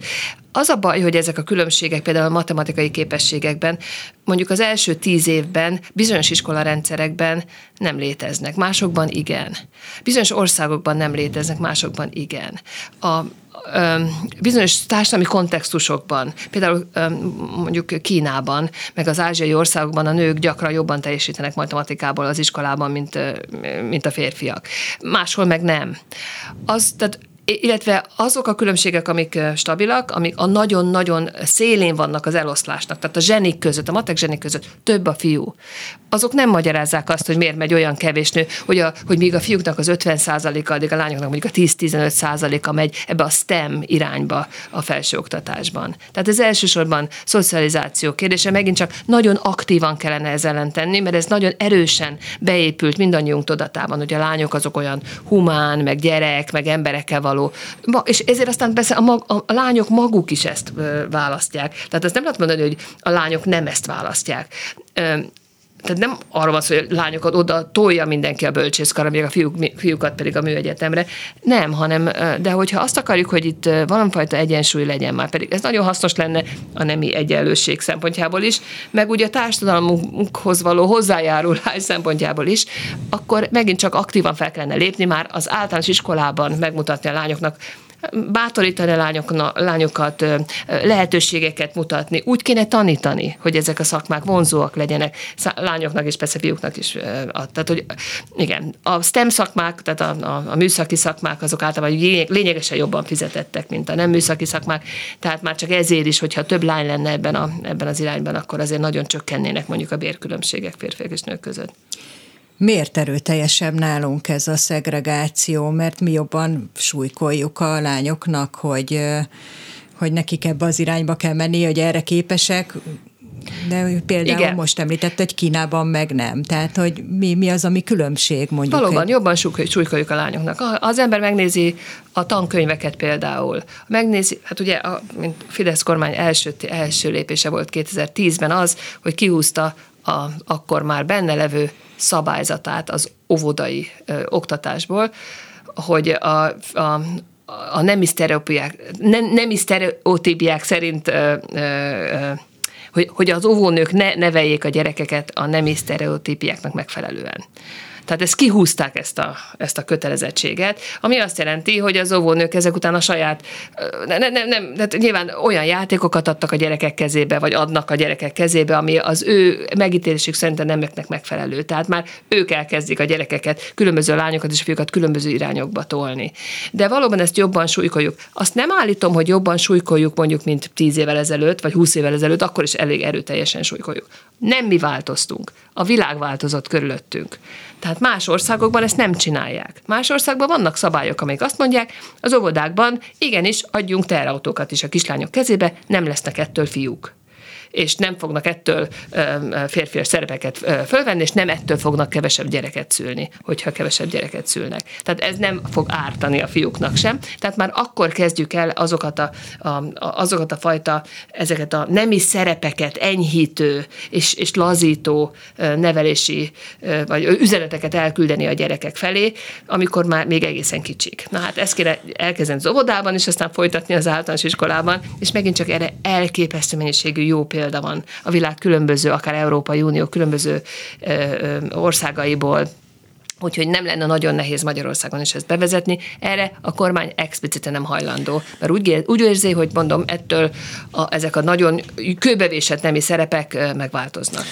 Az a baj, hogy ezek a különbségek például a matematikai képességekben mondjuk az első tíz évben bizonyos iskolarendszerekben nem léteznek, másokban igen. Bizonyos országokban nem léteznek, másokban igen. A, bizonyos társadalmi kontextusokban, például mondjuk Kínában, meg az ázsiai országokban a nők gyakran jobban teljesítenek matematikából az iskolában, mint, mint a férfiak. Máshol meg nem. Az, tehát illetve azok a különbségek, amik stabilak, amik a nagyon-nagyon szélén vannak az eloszlásnak, tehát a zsenik között, a matek zsenik között több a fiú, azok nem magyarázzák azt, hogy miért megy olyan kevés nő, hogy, a, hogy míg a fiúknak az 50%-a, addig a lányoknak mondjuk a 10-15%-a megy ebbe a STEM irányba a felsőoktatásban. Tehát ez elsősorban szocializáció kérdése, megint csak nagyon aktívan kellene ezzel ellen tenni, mert ez nagyon erősen beépült mindannyiunk tudatában, hogy a lányok azok olyan humán, meg gyerek, meg emberekkel való való. És ezért aztán persze a, mag, a, a lányok maguk is ezt választják. Tehát azt nem lehet mondani, hogy a lányok nem ezt választják tehát nem arra van szó, hogy lányokat oda tolja mindenki a bölcsészkarra, még a fiúk, fiúkat pedig a műegyetemre. Nem, hanem, de hogyha azt akarjuk, hogy itt valamifajta egyensúly legyen már, pedig ez nagyon hasznos lenne a nemi egyenlőség szempontjából is, meg ugye a társadalmunkhoz való hozzájárulás szempontjából is, akkor megint csak aktívan fel kellene lépni már az általános iskolában megmutatni a lányoknak, bátorítani a lányokat, lehetőségeket mutatni. Úgy kéne tanítani, hogy ezek a szakmák vonzóak legyenek lányoknak és persze fiúknak is. Tehát, hogy igen, a STEM szakmák, tehát a, a, a műszaki szakmák azok általában lényegesen jobban fizetettek, mint a nem műszaki szakmák, tehát már csak ezért is, hogyha több lány lenne ebben, a, ebben az irányban, akkor azért nagyon csökkennének mondjuk a bérkülönbségek férfiak és nők között. Miért erőteljesebb nálunk ez a szegregáció? Mert mi jobban súlykoljuk a lányoknak, hogy, hogy nekik ebbe az irányba kell menni, hogy erre képesek, de például Igen. most említett, hogy Kínában meg nem. Tehát, hogy mi, mi az, ami különbség mondjuk? Valóban, egy... jobban súlykoljuk a lányoknak. Az ember megnézi a tankönyveket például. Megnézi, hát ugye, a, mint Fidesz kormány első, első lépése volt 2010-ben az, hogy kihúzta a, akkor már benne levő szabályzatát az óvodai ö, oktatásból, hogy a, a a nemi nem, nemi sztereotípiák szerint ö, ö, hogy, hogy az óvónők ne neveljék a gyerekeket a nemi sztereotípiáknak megfelelően. Tehát ezt kihúzták ezt a, ezt a kötelezettséget, ami azt jelenti, hogy az óvónők ezek után a saját, nem, nem, nem, tehát nyilván olyan játékokat adtak a gyerekek kezébe, vagy adnak a gyerekek kezébe, ami az ő megítélésük szerint nemeknek megfelelő. Tehát már ők elkezdik a gyerekeket, különböző lányokat és fiúkat különböző irányokba tolni. De valóban ezt jobban súlykoljuk. Azt nem állítom, hogy jobban súlykoljuk mondjuk, mint 10 évvel ezelőtt, vagy 20 évvel ezelőtt, akkor is elég erőteljesen súlykoljuk. Nem mi változtunk. A világ változott körülöttünk. Tehát más országokban ezt nem csinálják. Más országban vannak szabályok, amik azt mondják, az óvodákban igenis adjunk teherautókat is a kislányok kezébe, nem lesznek ettől fiúk és nem fognak ettől férfias szerepeket fölvenni, és nem ettől fognak kevesebb gyereket szülni, hogyha kevesebb gyereket szülnek. Tehát ez nem fog ártani a fiúknak sem. Tehát már akkor kezdjük el azokat a, a, azokat a fajta, ezeket a nemi szerepeket enyhítő és, és lazító nevelési vagy üzeneteket elküldeni a gyerekek felé, amikor már még egészen kicsik. Na hát ezt kéne elkezdeni az óvodában, és aztán folytatni az általános iskolában, és megint csak erre elképesztő mennyiségű jó példa van a világ különböző, akár Európai Unió különböző országaiból, Úgyhogy nem lenne nagyon nehéz Magyarországon is ezt bevezetni. Erre a kormány explicite nem hajlandó. Mert úgy, úgy érzi, hogy mondom, ettől a, ezek a nagyon kőbevésett nemi szerepek megváltoznak.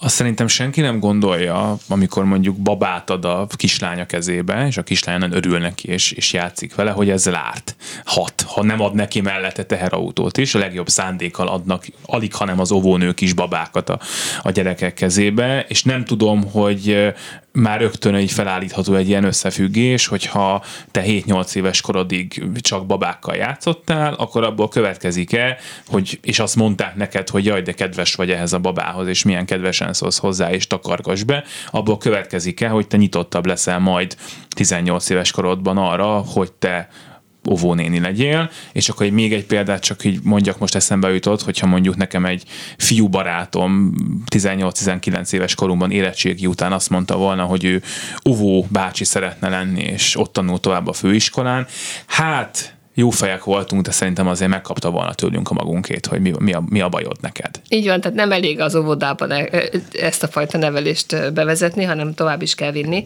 Azt szerintem senki nem gondolja, amikor mondjuk babát ad a kislánya kezébe, és a kislány nagyon örül neki, és, és játszik vele, hogy ez árt. Hat, ha nem ad neki mellette teherautót is, a legjobb szándékkal adnak alig, hanem az óvónők is babákat a, a gyerekek kezébe, és nem tudom, hogy már rögtön egy felállítható egy ilyen összefüggés, hogyha te 7-8 éves korodig csak babákkal játszottál, akkor abból következik-e, hogy, és azt mondták neked, hogy jaj, de kedves vagy ehhez a babához, és milyen kedvesen szólsz hozzá, és takargass be, abból következik-e, hogy te nyitottabb leszel majd 18 éves korodban arra, hogy te óvónéni legyél, és akkor még egy példát csak így mondjak, most eszembe jutott, hogyha mondjuk nekem egy fiú barátom 18-19 éves koromban érettségi után azt mondta volna, hogy ő óvó bácsi szeretne lenni, és ott tanul tovább a főiskolán, hát jó fejek voltunk, de szerintem azért megkapta volna tőlünk a magunkét, hogy mi, mi, a, mi a bajod neked. Így van, tehát nem elég az óvodában e- e- ezt a fajta nevelést bevezetni, hanem tovább is kell vinni.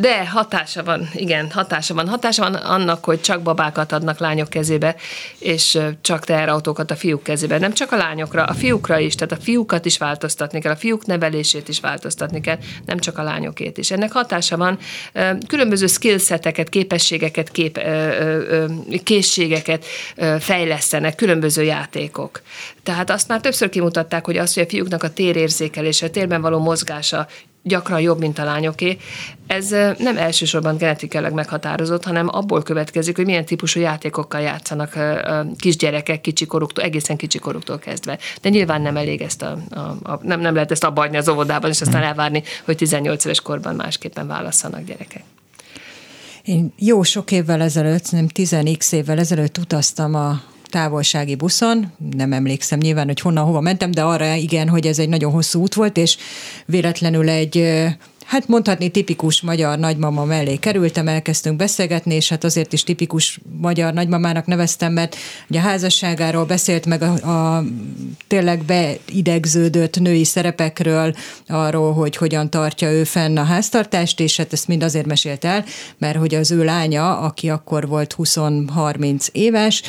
De hatása van, igen, hatása van. Hatása van annak, hogy csak babákat adnak lányok kezébe, és csak teherautókat a fiúk kezébe. Nem csak a lányokra, a fiúkra is, tehát a fiúkat is változtatni kell, a fiúk nevelését is változtatni kell, nem csak a lányokét is. Ennek hatása van, különböző skillseteket, képességeket, kép, készségeket fejlesztenek, különböző játékok. Tehát azt már többször kimutatták, hogy az, hogy a fiúknak a térérzékelése, a térben való mozgása gyakran jobb, mint a lányoké. Ez nem elsősorban genetikailag meghatározott, hanem abból következik, hogy milyen típusú játékokkal játszanak kisgyerekek kicsikoruktól, egészen kicsikoruktól kezdve. De nyilván nem elég ezt a, a, a nem, nem lehet ezt abba az óvodában, és aztán elvárni, hogy 18 éves korban másképpen válasszanak gyerekek. Én jó sok évvel ezelőtt, nem 10x évvel ezelőtt utaztam a távolsági buszon, nem emlékszem nyilván, hogy honnan, hova mentem, de arra igen, hogy ez egy nagyon hosszú út volt, és véletlenül egy hát mondhatni tipikus magyar nagymama mellé kerültem, elkezdtünk beszélgetni, és hát azért is tipikus magyar nagymamának neveztem, mert ugye a házasságáról beszélt meg a, a tényleg beidegződött női szerepekről, arról, hogy hogyan tartja ő fenn a háztartást, és hát ezt mind azért mesélt el, mert hogy az ő lánya, aki akkor volt 20-30 éves,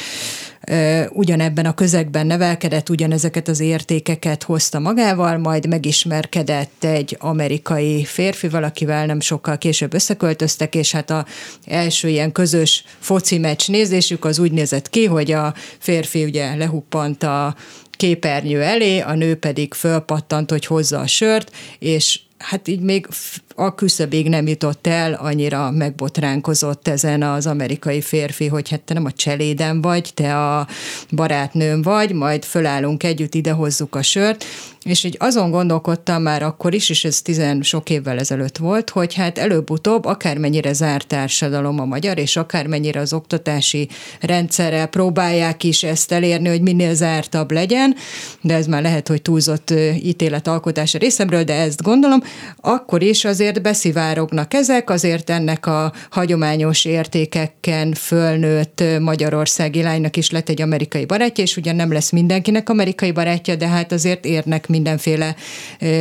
ugyanebben a közegben nevelkedett, ugyanezeket az értékeket hozta magával, majd megismerkedett egy amerikai férfival, akivel nem sokkal később összeköltöztek, és hát a első ilyen közös foci meccs nézésük az úgy nézett ki, hogy a férfi ugye lehuppant a képernyő elé, a nő pedig fölpattant, hogy hozza a sört, és hát így még a küszöbig nem jutott el, annyira megbotránkozott ezen az amerikai férfi, hogy hát te nem a cseléden vagy, te a barátnőm vagy, majd fölállunk együtt, ide hozzuk a sört, és így azon gondolkodtam már akkor is, és ez tizen sok évvel ezelőtt volt, hogy hát előbb-utóbb akármennyire zárt társadalom a magyar, és akármennyire az oktatási rendszerrel próbálják is ezt elérni, hogy minél zártabb legyen, de ez már lehet, hogy túlzott ítéletalkotás a részemről, de ezt gondolom, akkor is azért beszivárognak ezek, azért ennek a hagyományos értékekken fölnőtt magyarországi lánynak is lett egy amerikai barátja, és ugyan nem lesz mindenkinek amerikai barátja, de hát azért érnek mindenféle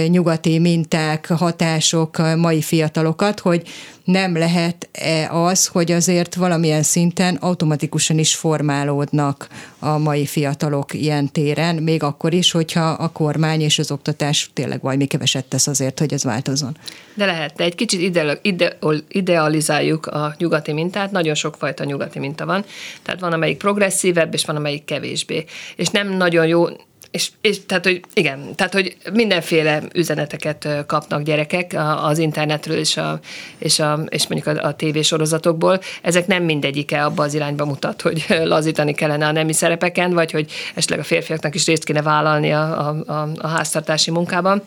nyugati minták, hatások mai fiatalokat, hogy nem lehet-e az, hogy azért valamilyen szinten automatikusan is formálódnak a mai fiatalok ilyen téren, még akkor is, hogyha a kormány és az oktatás tényleg valami keveset tesz azért, hogy ez változzon. De lehet, de egy kicsit ide, ide, idealizáljuk a nyugati mintát, nagyon sokfajta nyugati minta van, tehát van amelyik progresszívebb, és van amelyik kevésbé. És nem nagyon jó, és, és tehát, hogy igen, tehát, hogy mindenféle üzeneteket kapnak gyerekek az internetről és, a, és, a, és mondjuk a, a tévésorozatokból. Ezek nem mindegyike abba az irányba mutat, hogy lazítani kellene a nemi szerepeken, vagy hogy esetleg a férfiaknak is részt kéne vállalni a, a, a háztartási munkában.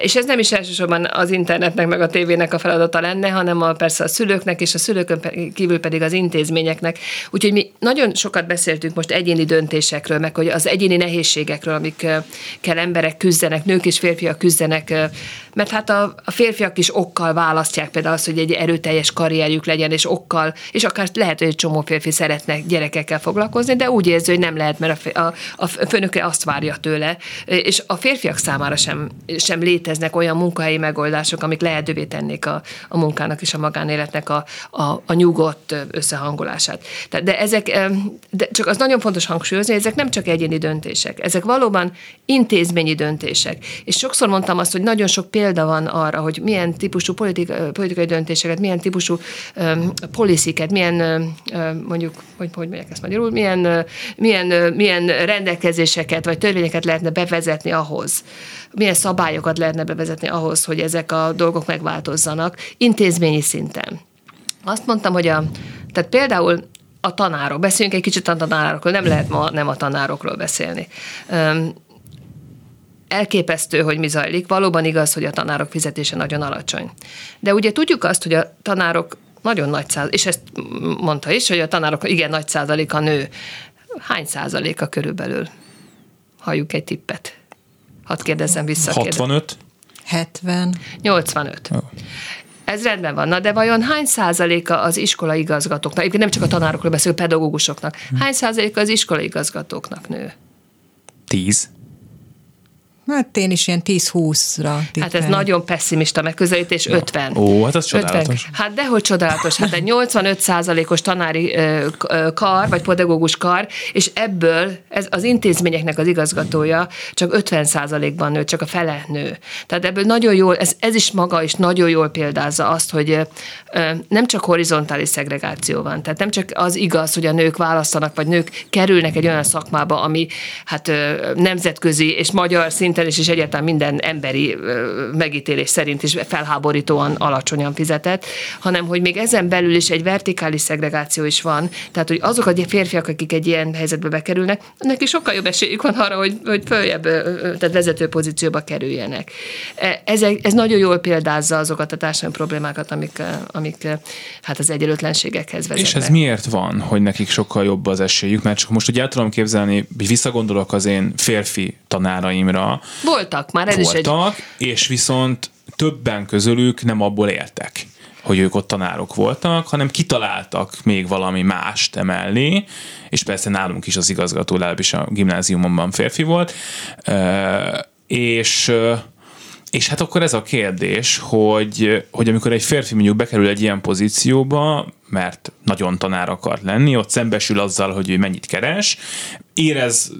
És ez nem is elsősorban az internetnek meg a tévének a feladata lenne, hanem a, persze a szülőknek és a szülőkön kívül pedig az intézményeknek. Úgyhogy mi nagyon sokat beszéltünk most egyéni döntésekről, meg hogy az egyéni nehézségekről, nehézségekről, amikkel emberek küzdenek, nők és férfiak küzdenek, mert hát a, a férfiak is okkal választják például azt, hogy egy erőteljes karrierjük legyen, és okkal, és akár lehet, hogy egy csomó férfi szeretne gyerekekkel foglalkozni, de úgy érzi, hogy nem lehet, mert a, a, a főnöke azt várja tőle, és a férfiak számára sem, sem léteznek olyan munkahelyi megoldások, amik lehetővé tennék a, a munkának és a magánéletnek a, a, a nyugodt összehangolását. De ezek, de csak az nagyon fontos hangsúlyozni, ezek nem csak egyéni döntések, ezek valóban intézményi döntések. És sokszor mondtam azt, hogy nagyon sok példa van arra, hogy milyen típusú politika, politikai döntéseket, milyen típusú um, policiket, milyen um, mondjuk, hogy, hogy mondják ezt magyarul, milyen, milyen, milyen rendelkezéseket vagy törvényeket lehetne bevezetni ahhoz, milyen szabályokat lehetne bevezetni ahhoz, hogy ezek a dolgok megváltozzanak intézményi szinten. Azt mondtam, hogy a, tehát például a tanárok, beszéljünk egy kicsit a tanárokról, nem lehet ma nem a tanárokról beszélni. Um, elképesztő, hogy mi zajlik. Valóban igaz, hogy a tanárok fizetése nagyon alacsony. De ugye tudjuk azt, hogy a tanárok nagyon nagy százalék, és ezt mondta is, hogy a tanárok igen nagy százaléka nő. Hány százaléka körülbelül? Halljuk egy tippet. Hadd kérdezzem vissza. 65? 70. 85. Oh. Ez rendben van. Na de vajon hány százaléka az iskola igazgatóknak, egyébként nem csak a tanárokról beszélünk, pedagógusoknak, hány százaléka az iskola igazgatóknak nő? 10. Hát én is ilyen 10-20-ra. Hát ez nagyon pessimista megközelítés, ja. 50. Ó, hát az csodálatos. 50. Hát dehogy csodálatos. Hát egy 85 százalékos tanári kar, vagy pedagógus kar, és ebből ez az intézményeknek az igazgatója csak 50 százalékban nő, csak a fele nő. Tehát ebből nagyon jól, ez, ez is maga is nagyon jól példázza azt, hogy nem csak horizontális szegregáció van, tehát nem csak az igaz, hogy a nők választanak, vagy nők kerülnek egy olyan szakmába, ami hát nemzetközi és magyar szint szinten és egyáltalán minden emberi megítélés szerint is felháborítóan alacsonyan fizetett, hanem hogy még ezen belül is egy vertikális szegregáció is van, tehát hogy azok a férfiak, akik egy ilyen helyzetbe bekerülnek, neki sokkal jobb esélyük van arra, hogy, hogy följebb, tehát vezető pozícióba kerüljenek. E, ez, ez nagyon jól példázza azokat a társadalmi problémákat, amik, amik hát az egyenlőtlenségekhez vezetnek. És ez miért van, hogy nekik sokkal jobb az esélyük? Mert csak most ugye el tudom képzelni, hogy visszagondolok az én férfi tanáraimra, voltak már, ez voltak, is egy... és viszont többen közülük nem abból éltek hogy ők ott tanárok voltak, hanem kitaláltak még valami mást emellé, és persze nálunk is az igazgató, legalábbis a gimnáziumomban férfi volt, és és hát akkor ez a kérdés, hogy, hogy amikor egy férfi mondjuk bekerül egy ilyen pozícióba, mert nagyon tanár akar lenni, ott szembesül azzal, hogy ő mennyit keres, érez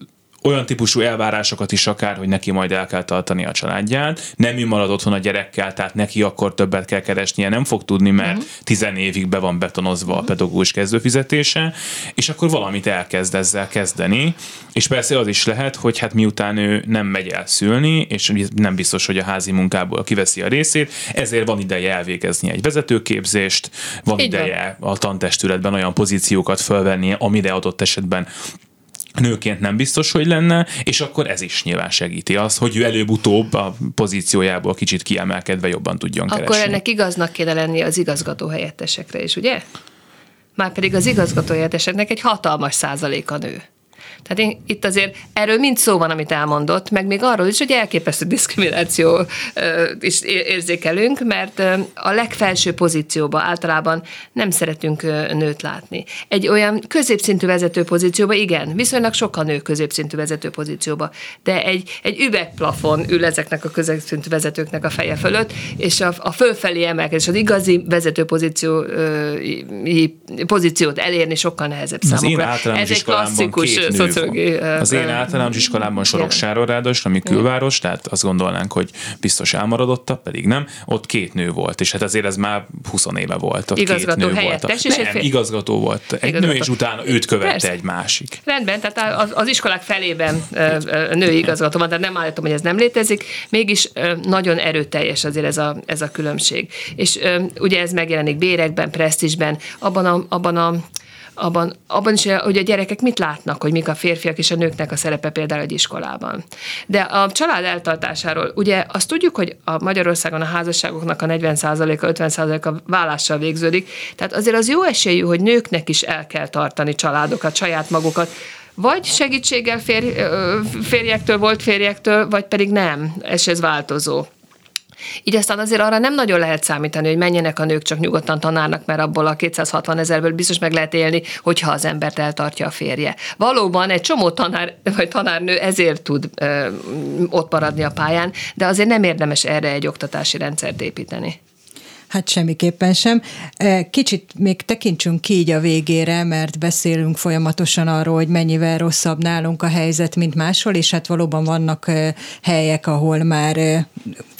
olyan típusú elvárásokat is akár, hogy neki majd el kell tartani a családját, nem ő marad otthon a gyerekkel, tehát neki akkor többet kell keresnie, nem fog tudni, mert uh-huh. tizen évig be van betonozva uh-huh. a pedagógus kezdőfizetése, és akkor valamit elkezd ezzel kezdeni, és persze az is lehet, hogy hát miután ő nem megy el szülni, és nem biztos, hogy a házi munkából kiveszi a részét, ezért van ideje elvégezni egy vezetőképzést, van Így ideje van. a tantestületben olyan pozíciókat fölvennie, amire adott esetben nőként nem biztos, hogy lenne, és akkor ez is nyilván segíti azt, hogy ő előbb-utóbb a pozíciójából kicsit kiemelkedve jobban tudjon akkor keresni. Akkor ennek igaznak kéne lenni az igazgató helyettesekre is, ugye? Már pedig az igazgató helyetteseknek egy hatalmas százaléka nő. Tehát én, itt azért erről mind szó van, amit elmondott, meg még arról is, hogy elképesztő diszkrimináció is érzékelünk, mert a legfelső pozícióba általában nem szeretünk nőt látni. Egy olyan középszintű vezető pozícióba igen, viszonylag sokan nő középszintű vezető pozícióba, de egy, egy üvegplafon ül ezeknek a középszintű vezetőknek a feje fölött, és a, a fölfelé emelkedés, az igazi vezető pozíció, pozíciót elérni sokkal nehezebb számukra. Ez egy klasszikus szociológiai... Az én általános iskolában Soroksáron ráadásul, ami külváros, tehát azt gondolnánk, hogy biztos elmaradottabb, pedig nem. Ott két nő volt, és hát azért ez már 20 éve volt. Ott igazgató két nő volt. És nem, igazgató volt. Egy igazgató. nő, és utána őt követte Persze. egy másik. Rendben, tehát az, az iskolák felében női igazgató van, de nem állítom, hogy ez nem létezik, mégis nagyon erőteljes azért ez a, ez a különbség. És ugye ez megjelenik bérekben, presztisben, abban a, abban a abban, abban is, hogy a gyerekek mit látnak, hogy mik a férfiak és a nőknek a szerepe például egy iskolában. De a család eltartásáról, ugye azt tudjuk, hogy a Magyarországon a házasságoknak a 40%-a, 50%-a vállással végződik, tehát azért az jó esélyű, hogy nőknek is el kell tartani családokat, saját magukat, vagy segítséggel férj, férjektől, volt férjektől, vagy pedig nem, és ez változó. Így aztán azért arra nem nagyon lehet számítani, hogy menjenek a nők csak nyugodtan tanárnak, mert abból a 260 ezerből biztos meg lehet élni, hogyha az embert eltartja a férje. Valóban egy csomó tanár vagy tanárnő ezért tud ö, ott maradni a pályán, de azért nem érdemes erre egy oktatási rendszert építeni. Hát semmiképpen sem. Kicsit még tekintsünk ki így a végére, mert beszélünk folyamatosan arról, hogy mennyivel rosszabb nálunk a helyzet, mint máshol, és hát valóban vannak helyek, ahol már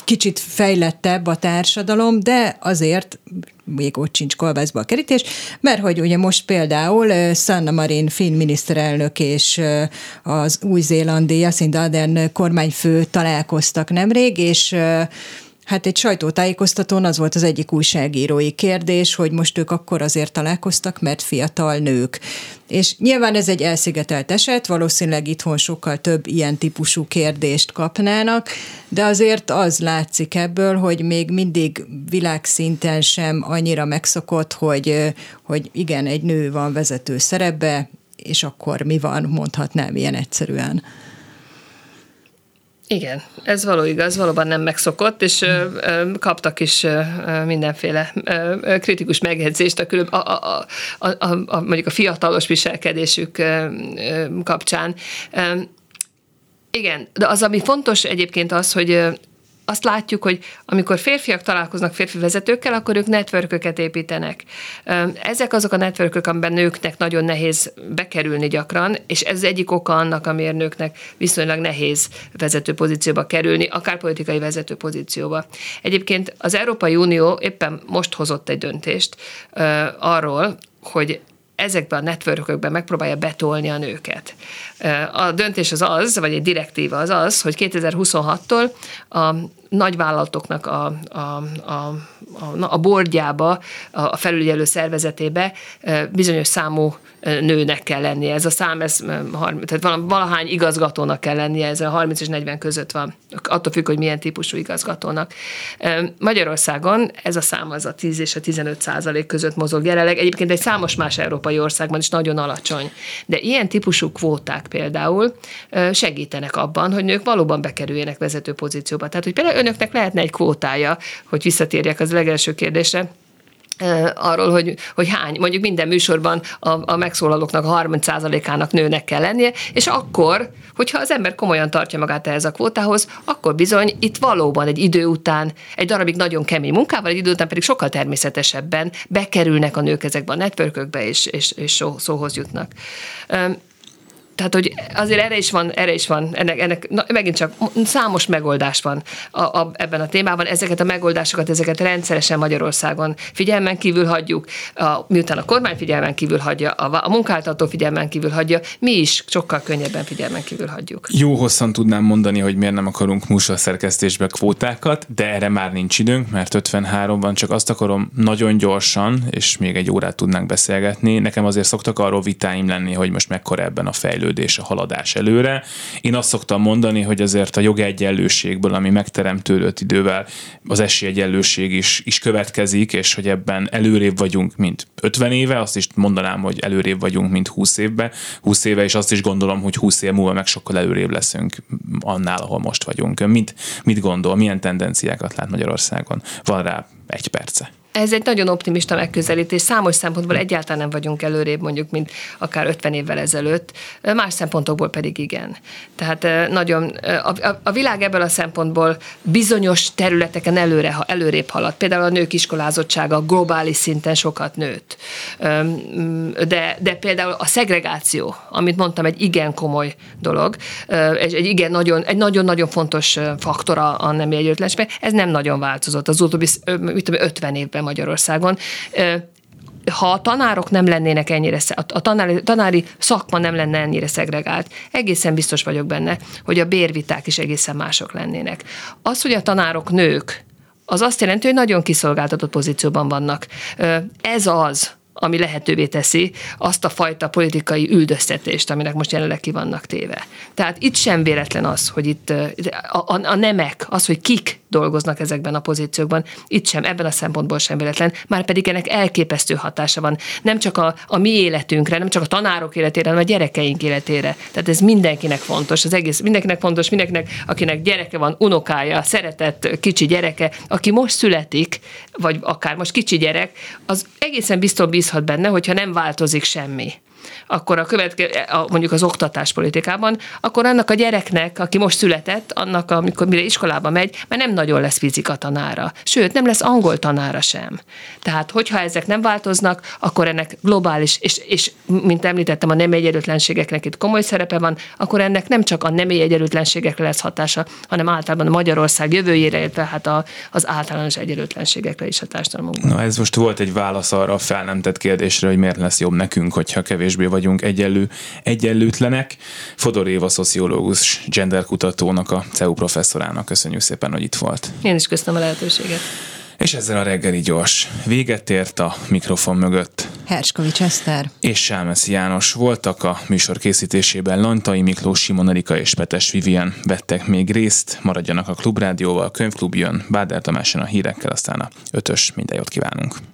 kicsit fejlettebb a társadalom, de azért még ott sincs kolbászba a kerítés, mert hogy ugye most például Sanna Marin finn miniszterelnök és az új-zélandi Jacinda Ardern kormányfő találkoztak nemrég, és Hát egy sajtótájékoztatón az volt az egyik újságírói kérdés, hogy most ők akkor azért találkoztak, mert fiatal nők. És nyilván ez egy elszigetelt eset, valószínűleg itthon sokkal több ilyen típusú kérdést kapnának, de azért az látszik ebből, hogy még mindig világszinten sem annyira megszokott, hogy, hogy igen, egy nő van vezető szerepbe, és akkor mi van, mondhatnám ilyen egyszerűen. Igen, ez való igaz, valóban nem megszokott, és ö, ö, kaptak is ö, mindenféle ö, kritikus megjegyzést a, külön, a, a, a, a, a, mondjuk a fiatalos viselkedésük ö, ö, kapcsán. Ö, igen, de az, ami fontos egyébként az, hogy azt látjuk, hogy amikor férfiak találkoznak férfi vezetőkkel, akkor ők networköket építenek. Ezek azok a networkök, amiben nőknek nagyon nehéz bekerülni gyakran, és ez az egyik oka annak, amiért nőknek viszonylag nehéz vezető pozícióba kerülni, akár politikai vezető pozícióba. Egyébként az Európai Unió éppen most hozott egy döntést arról, hogy ezekben a networkökben megpróbálja betolni a nőket. A döntés az az, vagy egy direktíva az az, hogy 2026-tól a nagyvállalatoknak a, a, a, a, a bordjába, a felügyelő szervezetébe bizonyos számú nőnek kell lennie. Ez a szám, ez, tehát valahány igazgatónak kell lennie, ez a 30 és 40 között van. Attól függ, hogy milyen típusú igazgatónak. Magyarországon ez a szám az a 10 és a 15 százalék között mozog jelenleg. Egyébként egy számos más európai országban is nagyon alacsony. De ilyen típusú kvóták például segítenek abban, hogy nők valóban bekerüljenek vezető pozícióba. Tehát, hogy például önöknek lehetne egy kvótája, hogy visszatérjek az legelső kérdésre, arról, hogy, hogy hány, mondjuk minden műsorban a, a megszólalóknak a 30%-ának nőnek kell lennie, és akkor, hogyha az ember komolyan tartja magát ehhez a kvótához, akkor bizony itt valóban egy idő után, egy darabig nagyon kemény munkával, egy idő után pedig sokkal természetesebben bekerülnek a nők ezekbe a networkökbe, és, és, és szó, szóhoz jutnak tehát, hogy azért erre is van, erre is van, ennek, ennek na, megint csak számos megoldás van a, a, ebben a témában. Ezeket a megoldásokat, ezeket rendszeresen Magyarországon figyelmen kívül hagyjuk, a, miután a kormány figyelmen kívül hagyja, a, a munkáltató figyelmen kívül hagyja, mi is sokkal könnyebben figyelmen kívül hagyjuk. Jó hosszan tudnám mondani, hogy miért nem akarunk szerkesztésbe kvótákat, de erre már nincs időnk, mert 53 van, csak azt akarom nagyon gyorsan, és még egy órát tudnánk beszélgetni. Nekem azért szoktak arról vitáim lenni, hogy most mekkora ebben a fejlődés fejlődés, a haladás előre. Én azt szoktam mondani, hogy azért a jogegyenlőségből, ami megteremtődött idővel, az esélyegyenlőség is, is következik, és hogy ebben előrébb vagyunk, mint 50 éve, azt is mondanám, hogy előrébb vagyunk, mint 20 évben, 20 éve, és azt is gondolom, hogy 20 év múlva meg sokkal előrébb leszünk annál, ahol most vagyunk. Mit, mit gondol, milyen tendenciákat lát Magyarországon? Van rá egy perce. Ez egy nagyon optimista megközelítés. Számos szempontból egyáltalán nem vagyunk előrébb, mondjuk, mint akár 50 évvel ezelőtt, más szempontokból pedig igen. Tehát nagyon, a, a, a világ ebből a szempontból bizonyos területeken előre, ha előrébb halad. Például a nők iskolázottsága globális szinten sokat nőtt. De, de például a szegregáció, amit mondtam, egy igen komoly dolog, egy, egy igen nagyon, egy nagyon-nagyon fontos faktora a nem egyenlőtlenség, ez nem nagyon változott az utóbbi mit tudom, 50 évben Magyarországon ha a tanárok nem lennének ennyire, a tanári, tanári szakma nem lenne ennyire szegregált, egészen biztos vagyok benne, hogy a bérviták is egészen mások lennének. Az, hogy a tanárok nők, az azt jelenti, hogy nagyon kiszolgáltatott pozícióban vannak. Ez az, ami lehetővé teszi azt a fajta politikai üldöztetést, aminek most jelenleg ki vannak téve. Tehát itt sem véletlen az, hogy itt a, a, a nemek, az, hogy kik dolgoznak ezekben a pozíciókban, itt sem, ebben a szempontból sem véletlen, már pedig ennek elképesztő hatása van. Nem csak a, a mi életünkre, nem csak a tanárok életére, hanem a gyerekeink életére. Tehát ez mindenkinek fontos, az egész mindenkinek fontos, mindenkinek, akinek gyereke van, unokája, szeretett kicsi gyereke, aki most születik, vagy akár most kicsi gyerek, az egészen biztos bízhat benne, hogyha nem változik semmi akkor a következő, a, mondjuk az oktatáspolitikában, akkor annak a gyereknek, aki most született, annak, amikor mire iskolába megy, mert nem nagyon lesz fizika tanára. Sőt, nem lesz angol tanára sem. Tehát, hogyha ezek nem változnak, akkor ennek globális, és, és mint említettem, a nemi egyenlőtlenségeknek itt komoly szerepe van, akkor ennek nem csak a nemi egyenlőtlenségekre lesz hatása, hanem általában a Magyarország jövőjére, illetve hát a, az általános egyenlőtlenségekre is a társadalmunkban. Na ez most volt egy válasz arra a fel nem tett kérdésre, hogy miért lesz jobb nekünk, hogyha kevésbé vagyunk egyenlő, egyenlőtlenek. Fodor Éva szociológus, genderkutatónak, a CEU professzorának köszönjük szépen, hogy itt volt. Én is köszönöm a lehetőséget. És ezzel a reggeli gyors véget ért a mikrofon mögött. Herskovics Eszter. És Sámeszi János voltak a műsor készítésében. Lantai Miklós, Simon Erika és Petes Vivien vettek még részt. Maradjanak a Klubrádióval, Könyvklub jön, Báder Tamáson a hírekkel, aztán a ötös. Minden jót kívánunk.